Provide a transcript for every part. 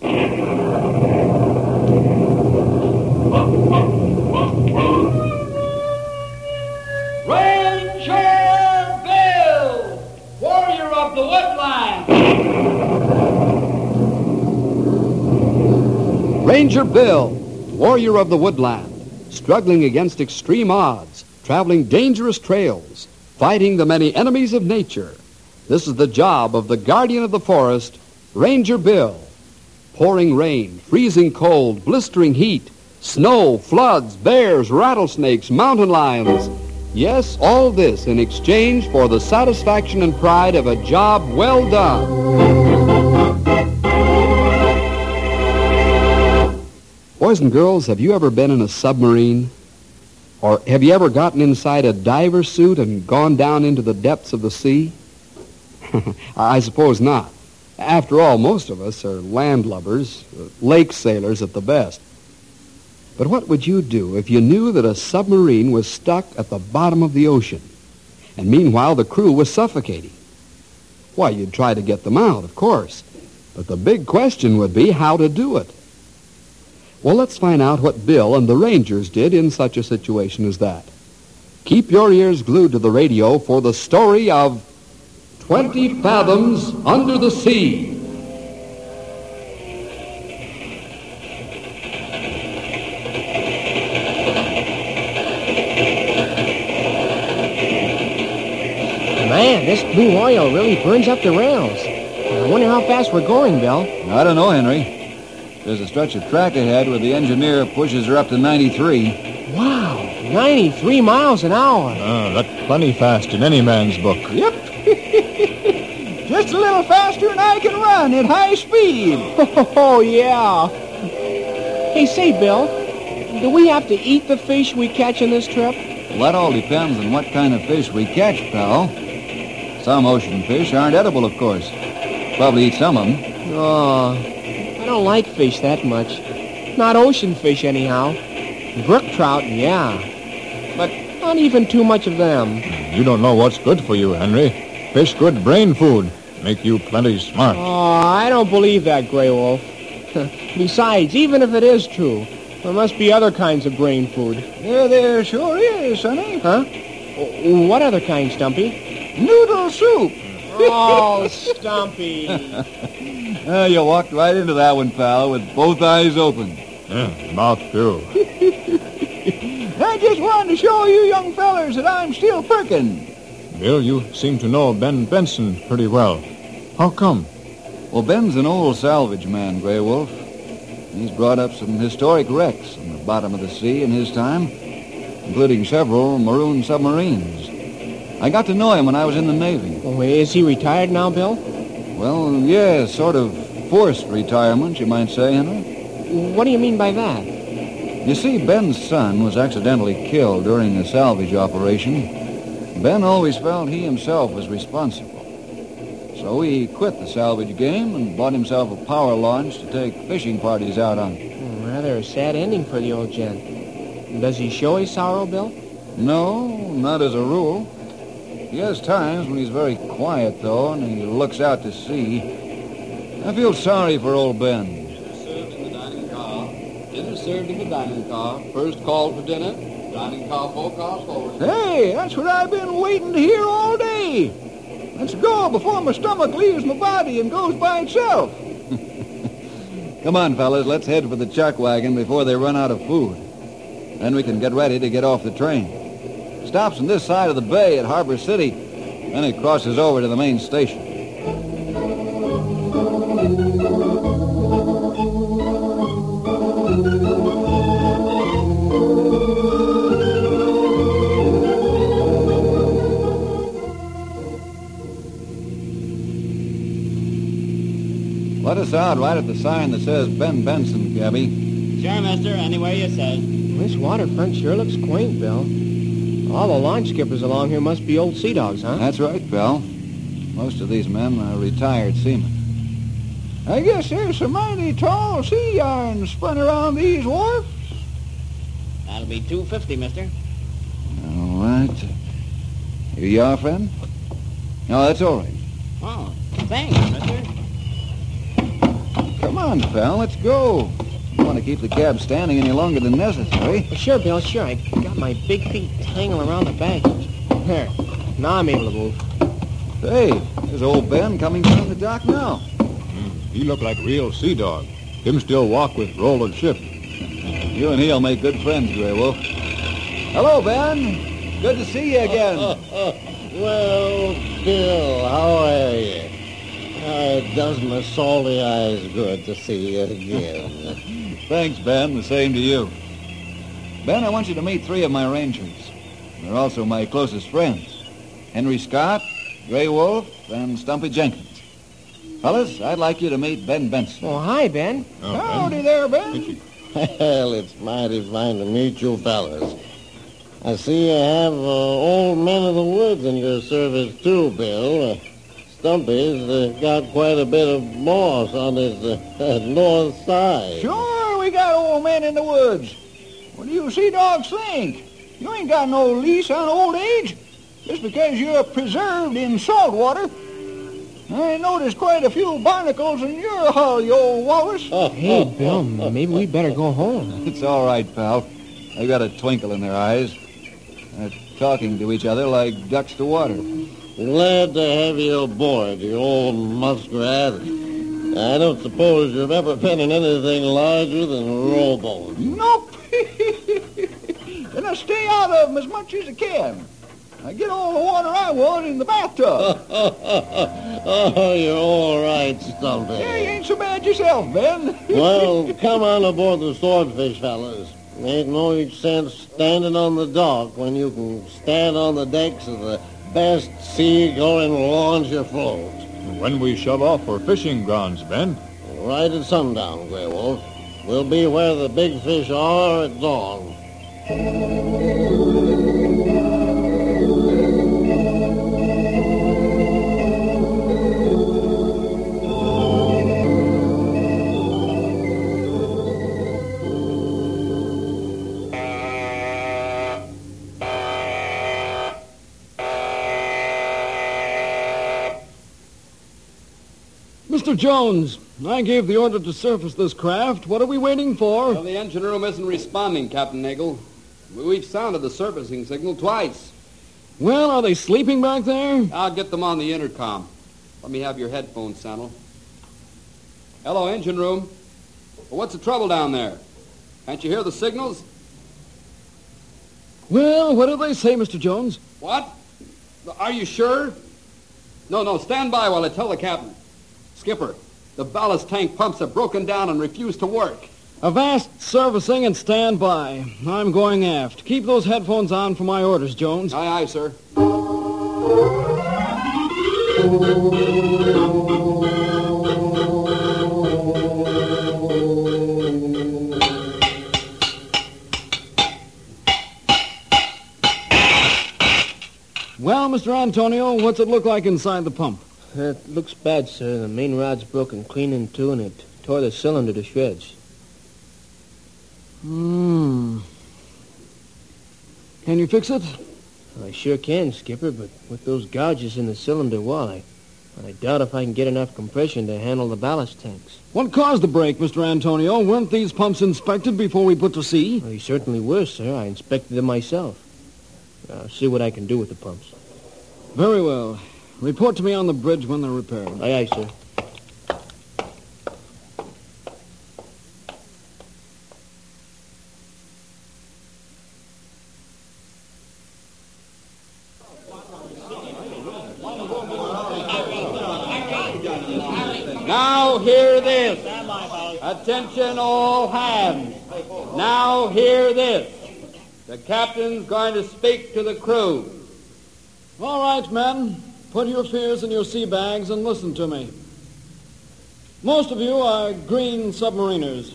Ranger Bill, warrior of the woodland. Ranger Bill, warrior of the woodland, struggling against extreme odds, traveling dangerous trails, fighting the many enemies of nature. This is the job of the guardian of the forest, Ranger Bill. Pouring rain, freezing cold, blistering heat, snow, floods, bears, rattlesnakes, mountain lions. Yes, all this in exchange for the satisfaction and pride of a job well done. Boys and girls, have you ever been in a submarine? Or have you ever gotten inside a diver suit and gone down into the depths of the sea? I suppose not. After all, most of us are landlubbers, uh, lake sailors at the best. But what would you do if you knew that a submarine was stuck at the bottom of the ocean, and meanwhile the crew was suffocating? Why, you'd try to get them out, of course. But the big question would be how to do it. Well, let's find out what Bill and the Rangers did in such a situation as that. Keep your ears glued to the radio for the story of 20 Fathoms Under the Sea. Man, this blue oil really burns up the rails. I wonder how fast we're going, Bill. I don't know, Henry. There's a stretch of track ahead where the engineer pushes her up to 93. Wow, 93 miles an hour. Ah, that's plenty fast in any man's book. Yep. Just a little faster than I can run at high speed. Oh, yeah. Hey, say, Bill, do we have to eat the fish we catch in this trip? Well, that all depends on what kind of fish we catch, pal. Some ocean fish aren't edible, of course. Probably eat some of them. Oh, I don't like fish that much. Not ocean fish, anyhow. Brook trout, yeah. But not even too much of them. You don't know what's good for you, Henry. Fish good brain food. Make you plenty smart. Oh, I don't believe that, Grey Wolf. Besides, even if it is true, there must be other kinds of brain food. Yeah, there sure is, Sonny. Huh? What other kind, Stumpy? Noodle soup. Oh, Stumpy. Ah, you walked right into that one, pal, with both eyes open. Yeah, mouth filled. I just wanted to show you young fellers that I'm still perkin'. Bill, you seem to know Ben Benson pretty well. How come? Well, Ben's an old salvage man, Grey Wolf. He's brought up some historic wrecks on the bottom of the sea in his time, including several maroon submarines. I got to know him when I was in the Navy. Oh, is he retired now, Bill? Well, yeah, sort of forced retirement, you might say, Henry. What do you mean by that? You see, Ben's son was accidentally killed during a salvage operation. Ben always felt he himself was responsible. So he quit the salvage game and bought himself a power launch to take fishing parties out on. Hmm, Rather a sad ending for the old gent. Does he show his sorrow, Bill? No, not as a rule. He has times when he's very quiet, though, and he looks out to sea. I feel sorry for old Ben. Dinner served in the dining car. Dinner served in the dining car. First call for dinner. Dining car four cars forward. Hey, that's what I've been waiting to hear all day. Let's go before my stomach leaves my body and goes by itself. Come on, fellas, let's head for the chuck wagon before they run out of food. Then we can get ready to get off the train. Stops on this side of the bay at Harbor City. Then it crosses over to the main station. Let us us out right at the sign that says Ben Benson, Gabby. Sure, mister. Anywhere you say. This waterfront sure looks quaint, Bill. All the launch skippers along here must be old sea dogs, huh? That's right, Bill. Most of these men are retired seamen. I guess there's some mighty tall sea yarn spun around these wharfs. That'll be two fifty, mister. All right. Here you are, friend? No, that's all right. Oh, thanks, mister. Come on, pal, let's go. Don't want to keep the cab standing any longer than necessary. Well, sure, Bill, sure. I got my big feet tangled around the baggage. There. Now I'm able to move. Hey, there's old Ben coming down the dock now. Hmm, he look like real sea dog. Him still walk with rolled ship. You and he'll make good friends, Grey Wolf. Hello, Ben. Good to see you again. Well, Bill, how are you? Uh, it does my salty eyes good to see you again. Thanks, Ben. The same to you. Ben, I want you to meet three of my rangers. They're also my closest friends. Henry Scott, Grey Wolf, and Stumpy Jenkins. Fellas, I'd like you to meet Ben Benson. Oh, hi, Ben. Oh, Howdy there, Ben. well, it's mighty fine to meet you fellas. I see you have uh, old men of the woods in your service, too, Bill. Uh, Stumpy's uh, got quite a bit of moss on his uh, north side. Sure, we got old men in the woods. What do you sea dogs think? You ain't got no lease on old age. Just because you're preserved in salt water. I noticed quite a few barnacles in your hull, you old walrus. Hey, Bill, maybe we better go home. It's all right, pal. They got a twinkle in their eyes. They're talking to each other like ducks to water. Glad to have you aboard, you old muskrat. I don't suppose you've ever been in anything larger than a rowboat. Nope. and I stay out of 'em as much as I can. I get all the water I want in the bathtub. oh, you're all right, Stumpy. yeah, you ain't so bad yourself, Ben. well, come on aboard the swordfish, fellas. Ain't no sense standing on the dock when you can stand on the decks of the best sea-going launch afloat. When we shove off for fishing grounds, Ben. Right at sundown, Grey Wolf. We'll be where the big fish are at dawn. Mr. Jones, I gave the order to surface this craft. What are we waiting for? Well, the engine room isn't responding, Captain Nagel. We've sounded the surfacing signal twice. Well, are they sleeping back there? I'll get them on the intercom. Let me have your headphones, Sandal. Hello, engine room. Well, what's the trouble down there? Can't you hear the signals? Well, what do they say, Mr. Jones? What? Are you sure? No, no, stand by while I tell the captain. Skipper, the ballast tank pumps have broken down and refuse to work. Avast servicing and stand by. I'm going aft. Keep those headphones on for my orders, Jones. Aye, aye, sir. Well, Mr. Antonio, what's it look like inside the pump? It looks bad, sir. The main rod's broken clean in two, and it tore the cylinder to shreds. Hmm. Can you fix it? I sure can, Skipper, but with those gouges in the cylinder wall, I, I doubt if I can get enough compression to handle the ballast tanks. What caused the break, Mr. Antonio? Weren't these pumps inspected before we put to sea? They certainly were, sir. I inspected them myself. I'll see what I can do with the pumps. Very well. Report to me on the bridge when they're repaired. Aye, aye, sir. Now hear this. Attention all hands. Now hear this. The captain's going to speak to the crew. All right, men. Put your fears in your sea bags and listen to me. Most of you are green submariners,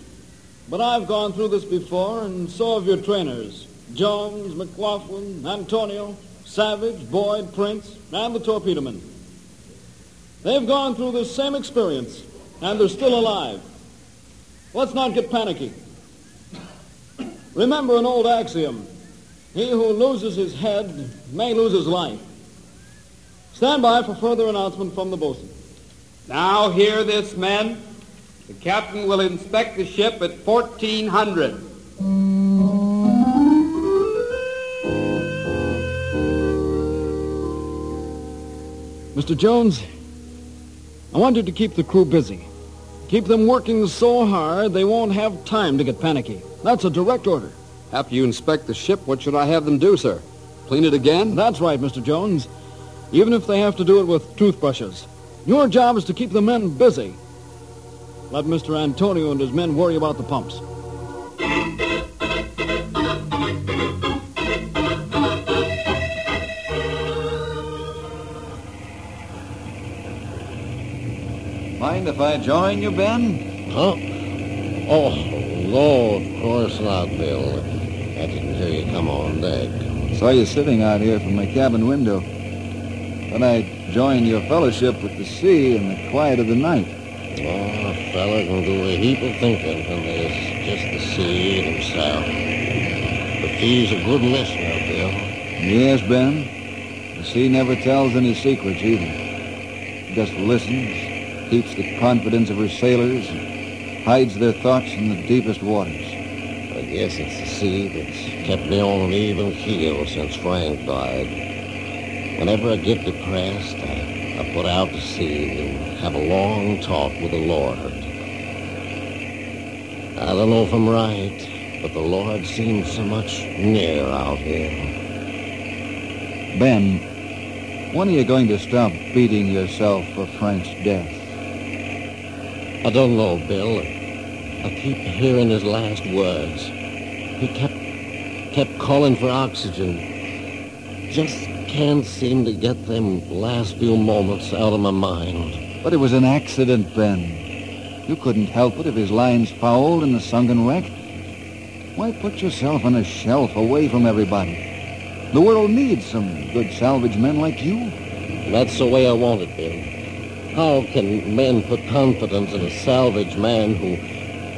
but I've gone through this before, and so have your trainers. Jones, McLaughlin, Antonio, Savage, Boyd, Prince, and the torpedomen. They've gone through this same experience, and they're still alive. Let's not get panicky. Remember an old axiom. He who loses his head may lose his life. Stand by for further announcement from the bosun. Now hear this, men. The captain will inspect the ship at 1400. Mr. Jones, I want you to keep the crew busy. Keep them working so hard they won't have time to get panicky. That's a direct order. After you inspect the ship, what should I have them do, sir? Clean it again? That's right, Mr. Jones. Even if they have to do it with toothbrushes. Your job is to keep the men busy. Let Mr. Antonio and his men worry about the pumps. Mind if I join you, Ben? Huh? Oh, no, of course not, Bill. I didn't hear you come on deck. Saw you sitting out here from my cabin window. Thought I'd join your fellowship with the sea and the quiet of the night. Oh, a fella can do a heap of thinking when there's just the sea and himself. But he's a good listener, Bill. Yes, Ben. The sea never tells any secrets either. It just listens, keeps the confidence of her sailors, and hides their thoughts in the deepest waters. I guess it's the sea that's kept me on an even keel since Frank died. Whenever I get depressed, I, I put out to sea and have a long talk with the Lord. I don't know if I'm right, but the Lord seems so much near out here. Ben, when are you going to stop beating yourself for Frank's death? I don't know, Bill. I keep hearing his last words. He kept kept calling for oxygen. Just can't seem to get them last few moments out of my mind. But it was an accident, Ben. You couldn't help it if his line's fouled in the sunken wreck. Why put yourself on a shelf away from everybody? The world needs some good salvage men like you. That's the way I want it, Ben. How can men put confidence in a salvage man who,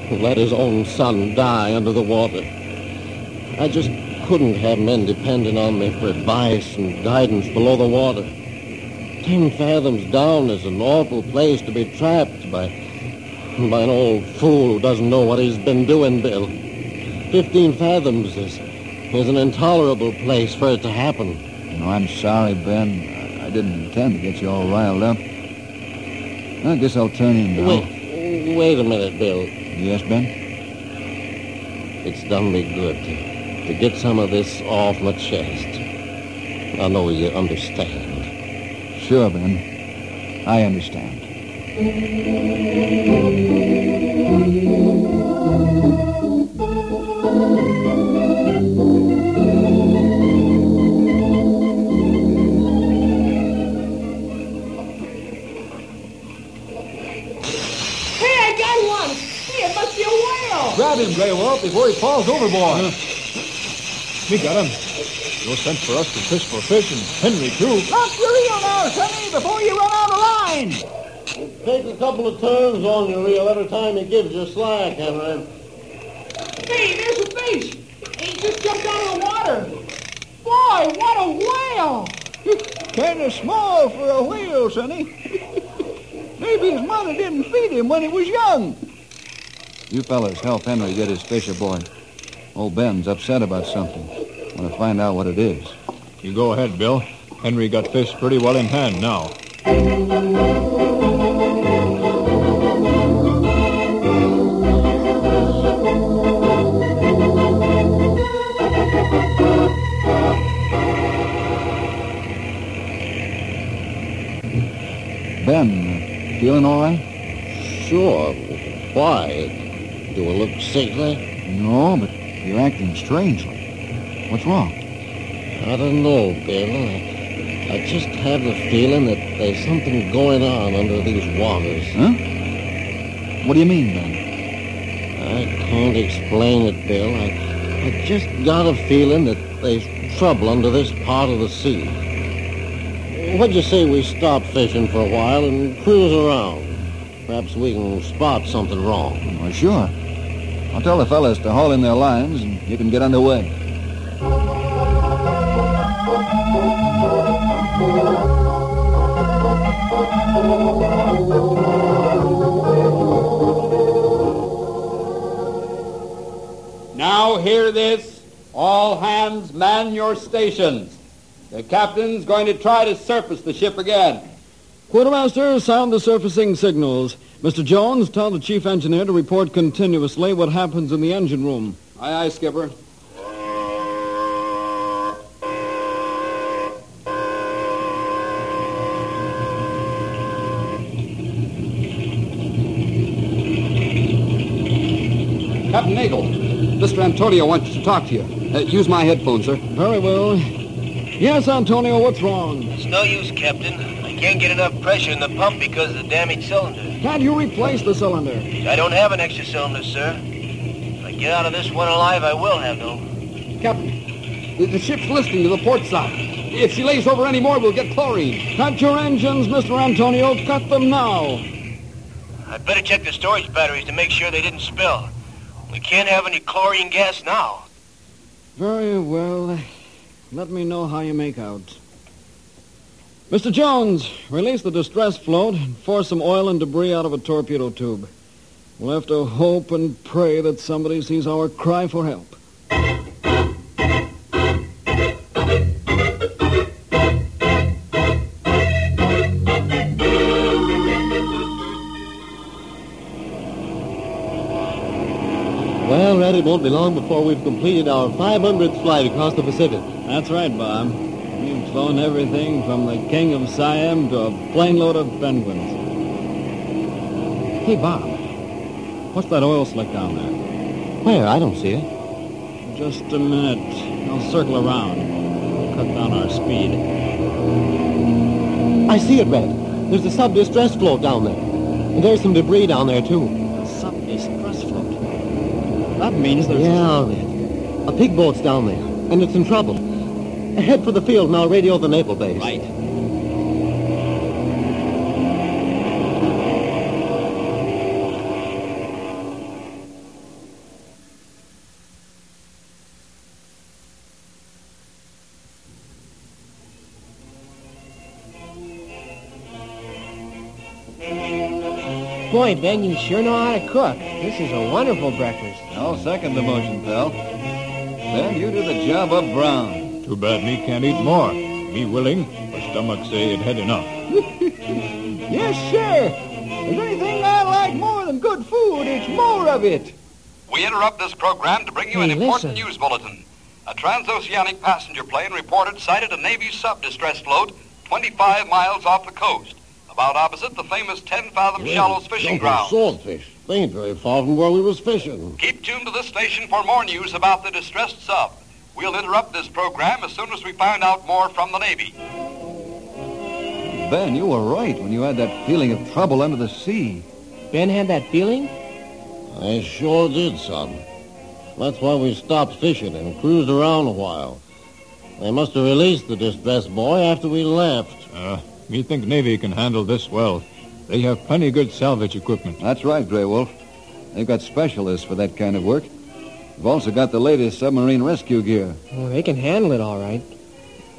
who let his own son die under the water? I just couldn't have men depending on me for advice and guidance below the water. Ten fathoms down is an awful place to be trapped by, by an old fool who doesn't know what he's been doing, Bill. Fifteen fathoms is, is an intolerable place for it to happen. You know, I'm sorry, Ben. I didn't intend to get you all riled up. I guess I'll turn in now. Wait, wait a minute, Bill. Yes, Ben? It's done me good to to get some of this off my chest. I know you understand. Sure, Ben. I understand. Hey, I got one! Hey, it must be a whale! Grab him, Grey Wolf, before he falls overboard. We got him. No sense for us to fish for fish, and Henry, too. Drop your reel now, Sonny, before you run out of line. Take a couple of turns on your reel every time he gives you slack, Henry. Hey, there's a fish! He just jumped out of the water! Boy, what a whale! Kind of small for a whale, Sonny. Maybe his mother didn't feed him when he was young. You fellas help Henry get his fish aboard. Old Ben's upset about something. Want to find out what it is. You go ahead, Bill. Henry got fish pretty well in hand now. Ben, feeling all right? Sure. Why? Do I look sickly? No, but you're acting strangely. What's wrong? I don't know, Bill. I, I just have the feeling that there's something going on under these waters. Huh? What do you mean, Ben? I can't explain it, Bill. I, I just got a feeling that there's trouble under this part of the sea. What'd you say we stop fishing for a while and cruise around? Perhaps we can spot something wrong. Well, sure. I'll tell the fellas to haul in their lines and you can get underway. Now hear this. All hands man your stations. The captain's going to try to surface the ship again. Quartermaster, sound the surfacing signals. Mr. Jones, tell the chief engineer to report continuously what happens in the engine room. Aye, aye, Skipper. Captain Nagel, Mr. Antonio wants to talk to you. Uh, use my headphones, sir. Very well. Yes, Antonio, what's wrong? It's no use, Captain. I can't get enough pressure in the pump because of the damaged cylinder. Can't you replace the cylinder? I don't have an extra cylinder, sir. If I get out of this one alive, I will have, though. Captain, the, the ship's listing to the port side. If she lays over any more, we'll get chlorine. Cut your engines, Mr. Antonio. Cut them now. I'd better check the storage batteries to make sure they didn't spill. We can't have any chlorine gas now. Very well. Let me know how you make out. Mr. Jones, release the distress float and force some oil and debris out of a torpedo tube. We'll have to hope and pray that somebody sees our cry for help. Well, Red, it won't be long before we've completed our 500th flight across the Pacific. That's right, Bob. You've everything from the King of Siam to a plane load of penguins. Hey, Bob. What's that oil slick down there? Where? I don't see it. Just a minute. I'll circle around. We'll Cut down our speed. I see it, Red. There's a sub-distress float down there. And there's some debris down there, too. A sub-distress float? That means there's... Yeah, Red. A pig boat's down there, and it's in trouble. Head for the field and I'll radio the naval base. Right. Boy, Ben, you sure know how to cook. This is a wonderful breakfast. I'll second the motion, pal. Ben, you do the job up brown. Too bad me can't eat more. Me willing, but stomach say it had enough. yes, sir. If anything I like more than good food, it's more of it. We interrupt this program to bring you an Hey, important listen. news bulletin. A transoceanic passenger plane reported sighted a Navy sub-distress float 25 miles off the coast, about opposite the famous 10-fathom shallows fishing Jumping ground. Swordfish. They ain't very far from where we was fishing. Keep tuned to this station for more news about the distressed sub. We'll interrupt this program as soon as we find out more from the Navy. Ben, you were right when you had that feeling of trouble under the sea. Ben had that feeling? I sure did, son. That's why we stopped fishing and cruised around a while. They must have released the distressed buoy after we left. Uh, me think Navy can handle this well. They have plenty good salvage equipment. That's right, Grey Wolf. They've got specialists for that kind of work. They've also got the latest submarine rescue gear. Well, they can handle it all right.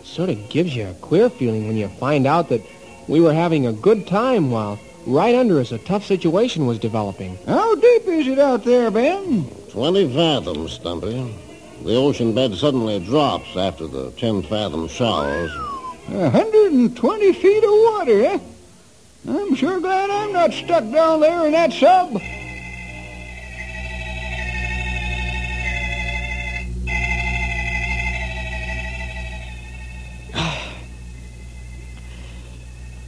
Sort of gives you a queer feeling when you find out that we were having a good time while right under us a tough situation was developing. How deep is it out there, Ben? Twenty fathoms, Stumpy. The ocean bed suddenly drops after the ten-fathom showers. A hundred and twenty feet of water, eh? I'm sure glad I'm not stuck down there in that sub.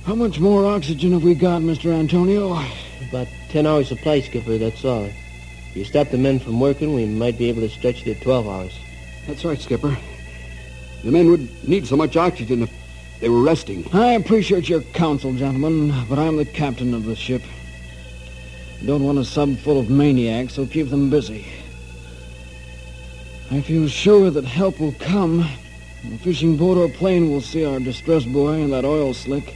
How much more oxygen have we got, Mr. Antonio? About 10 hours supply, Skipper, that's all. If you stop the men from working, we might be able to stretch it to 12 hours. That's right, Skipper. The men would need so much oxygen if they were resting. I appreciate your counsel, gentlemen, but I'm the captain of the ship. I don't want a sub full of maniacs, so keep them busy. I feel sure that help will come. A fishing boat or plane will see our distress buoy and that oil slick.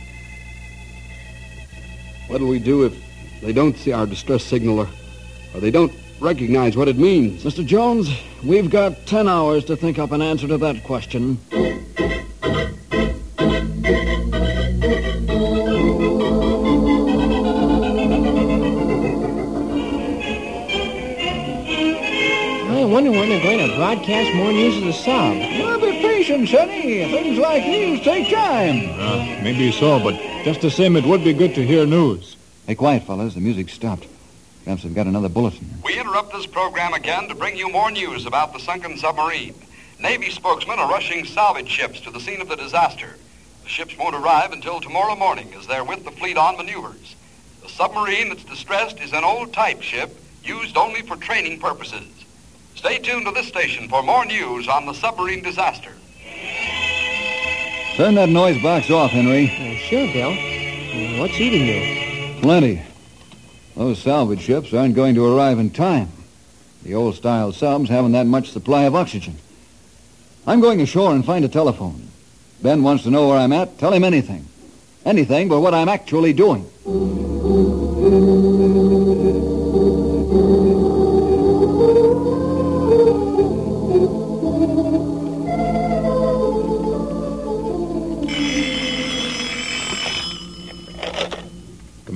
What'll we do if they don't see our distress signal or, or they don't recognize what it means? Mr. Jones, we've got ten hours to think up an answer to that question. I wonder when they're going to broadcast more news of the sub. Well, be patient, Sonny. Things like these take time. Uh, maybe so, but just the same, it would be good to hear news. Hey, quiet, fellas. The music stopped. Perhaps I've got another bulletin. We interrupt this program again to bring you more news about the sunken submarine. Navy spokesmen are rushing salvage ships to the scene of the disaster. The ships won't arrive until tomorrow morning as they're with the fleet on maneuvers. The submarine that's distressed is an old type ship used only for training purposes. Stay tuned to this station for more news on the submarine disaster. Turn that noise box off, Henry. Uh, sure, Bill. What's eating you? Plenty. Those salvage ships aren't going to arrive in time. The old-style subs haven't that much supply of oxygen. I'm going ashore and find a telephone. Ben wants to know where I'm at. Tell him anything. Anything but what I'm actually doing.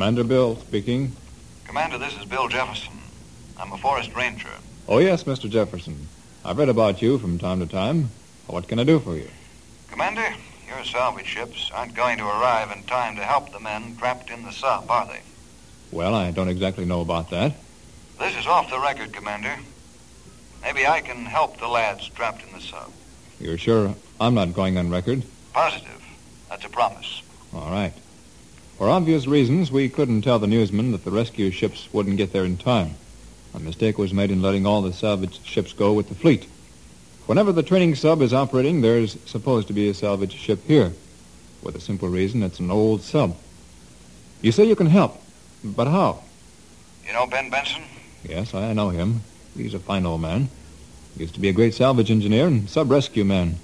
Commander Bill speaking. Commander, this is Bill Jefferson. I'm a forest ranger. Oh, yes, Mr. Jefferson. I've read about you from time to time. What can I do for you? Commander, your salvage ships aren't going to arrive in time to help the men trapped in the sub, are they? Well, I don't exactly know about that. This is off the record, Commander. Maybe I can help the lads trapped in the sub. You're sure I'm not going on record? Positive. That's a promise. All right. For obvious reasons, we couldn't tell the newsmen that the rescue ships wouldn't get there in time. A mistake was made in letting all the salvage ships go with the fleet. Whenever the training sub is operating, there's supposed to be a salvage ship here. For the simple reason it's an old sub. You say you can help, but how? You know Ben Benson? Yes, I know him. He's a fine old man. Used to be a great salvage engineer and sub-rescue man.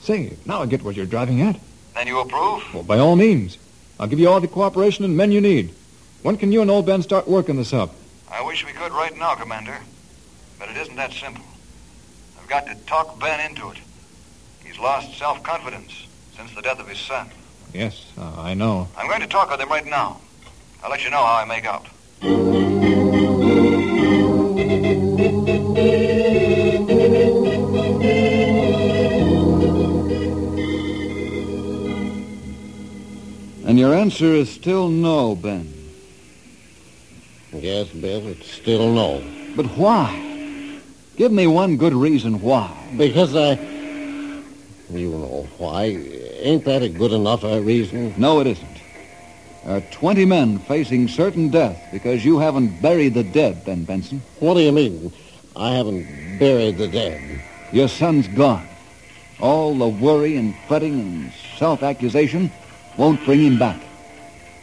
Say, now I get what you're driving at. Then you approve? Well, by all means. I'll give you all the cooperation and men you need. When can you and old Ben start working this up? I wish we could right now, Commander. But it isn't that simple. I've got to talk Ben into it. He's lost self-confidence since the death of his son. Yes, uh, I know. I'm going to talk with him right now. I'll let you know how I make out. Your answer is still no, Ben. Yes, Bill, it's still no. But why? Give me one good reason why. Because I... You know why. Ain't that a good enough a reason? No, it isn't. There are 20 men facing certain death because you haven't buried the dead, Ben Benson. What do you mean? I haven't buried the dead. Your son's gone. All the worry and fretting and self-accusation won't bring him back.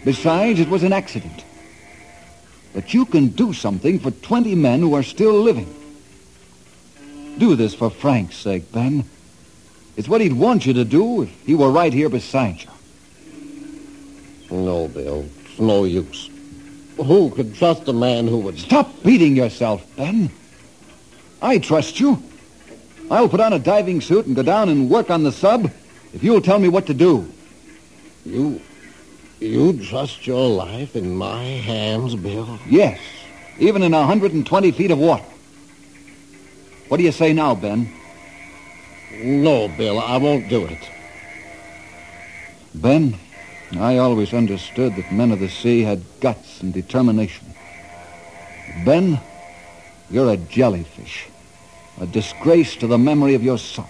Besides, it was an accident. But you can do something for 20 men who are still living. Do this for Frank's sake, Ben. It's what he'd want you to do if he were right here beside you. No, Bill. It's no use. Who could trust a man who would... Stop beating yourself, Ben. I trust you. I'll put on a diving suit and go down and work on the sub if you'll tell me what to do. You... You trust your life in my hands, Bill? Yes, even in 120 feet of water. What do you say now, Ben? No, Bill, I won't do it. Ben, I always understood that men of the sea had guts and determination. Ben, you're a jellyfish. A disgrace to the memory of your son.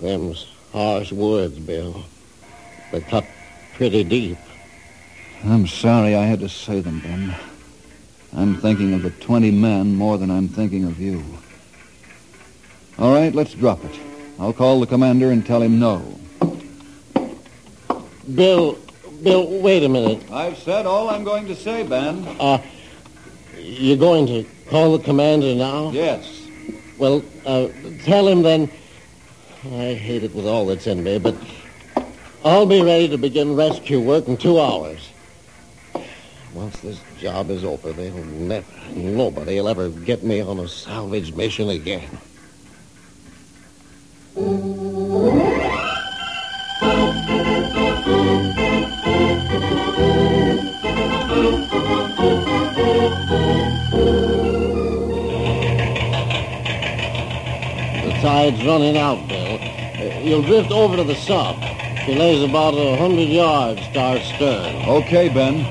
Them's harsh words, Bill. They cut pretty deep. I'm sorry I had to say them, Ben. I'm thinking of the 20 men more than I'm thinking of you. All right, let's drop it. I'll call the commander and tell him no. Bill, Bill, wait a minute. I've said all I'm going to say, Ben. Uh, you're going to call the commander now? Yes. Well, uh, tell him then. I hate it with all that's in me, but I'll be ready to begin rescue work in two hours. Once this job is over, they'll never, nobody will ever get me on a salvage mission again. The running out, Bill. Uh, You'll drift over to the sub. She lays about a hundred yards star stern. Okay, Ben.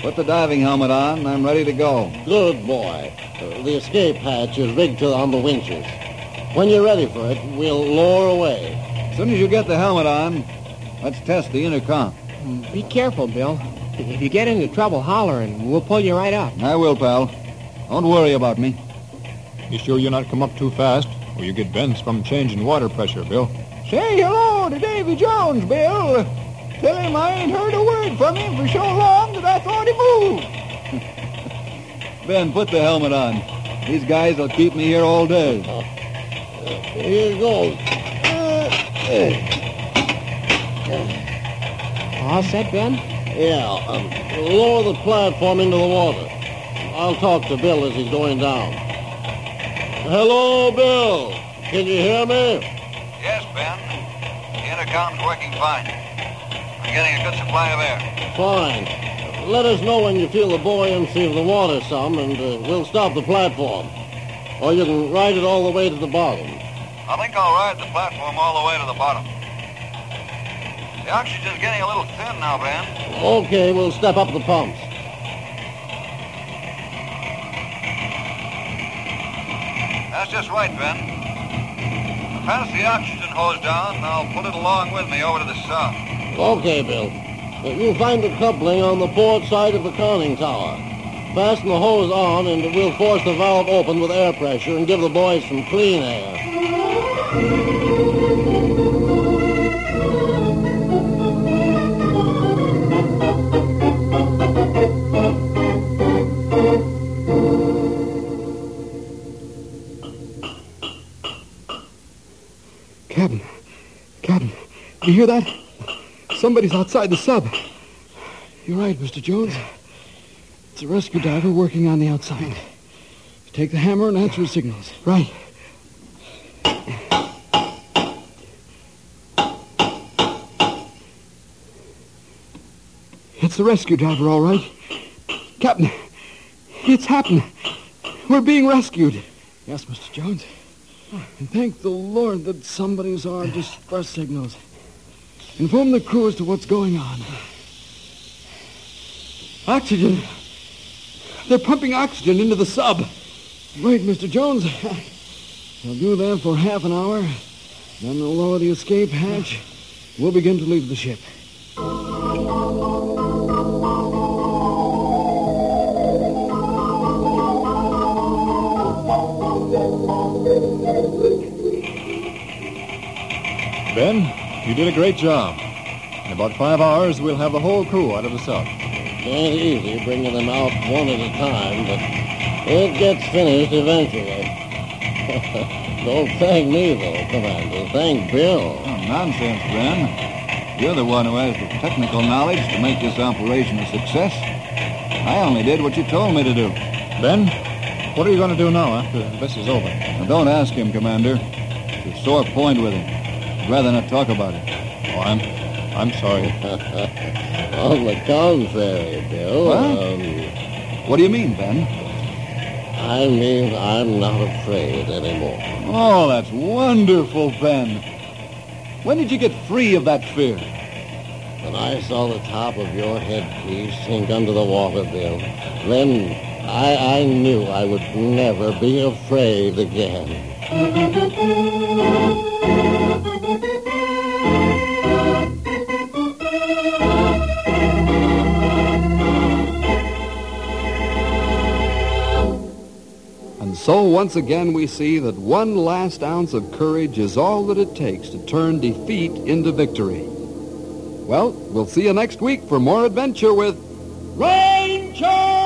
Put the diving helmet on. I'm ready to go. Good boy. Uh, the escape hatch is rigged to on the winches. When you're ready for it, we'll lower away. As soon as you get the helmet on, let's test the intercom. Be careful, Bill. If you get into trouble, holler and we'll pull you right up. I will, pal. Don't worry about me. Be sure you're not come up too fast, or you get bends from changing water pressure, Bill. Say hello to Davy Jones, Bill. Tell him I ain't heard a word from him for so long that I thought he moved. Ben, put the helmet on. These guys will keep me here all day. Here goes. All set, Ben? Yeah, um, lower the platform into the water. I'll talk to Bill as he's going down. Hello, Bill. Can you hear me? Yes, Ben. The intercom's working fine. I'm getting a good supply of air. Fine. Let us know when you feel the buoyancy of the water some, and uh, we'll stop the platform. Or you can ride it all the way to the bottom. I think I'll ride the platform all the way to the bottom. The oxygen's getting a little thin now, Ben. Okay, we'll step up the pumps. That's just right, Ben. Pass the oxygen hose down, and I'll pull it along with me over to the sub. Okay, Bill. Uh, You'll find the coupling on the port side of the conning tower. Fasten the hose on, and we'll force the valve open with air pressure and give the boys some clean air. You hear that? Somebody's outside the sub. You're right, Mr. Jones. It's a rescue diver working on the outside. Take the hammer and answer his signals. Right. It's the rescue diver, all right. Captain, it's happened. We're being rescued. Yes, Mr. Jones. And thank the Lord that somebody's our distress signals. Inform the crew as to what's going on. Oxygen. They're pumping oxygen into the sub. Wait, Mr. Jones. They'll do that for half an hour. Then they'll lower the escape hatch. We'll begin to leave the ship. Ben, you did a great job. In about five hours, we'll have the whole crew out of the sub. Ain't easy bringing them out one at a time, but it gets finished eventually. Don't thank me, though, Commander. Thank Bill. Oh, nonsense, Ben. You're the one who has the technical knowledge to make this operation a success. I only did what you told me to do. Ben, what are you going to do now after this is over? Now, don't ask him, Commander. It's a sore point with him. I'd rather not talk about it. Oh, I'm, I'm sorry. On the contrary, Bill. What? Um, What do you mean, Ben? I mean, I'm not afraid anymore. Oh, that's wonderful, Ben. When did you get free of that fear? When I saw the top of your headpiece sink under the water, Bill, then I, I knew I would never be afraid again. so once again we see that one last ounce of courage is all that it takes to turn defeat into victory. Well, we'll see you next week for more adventure with Ranger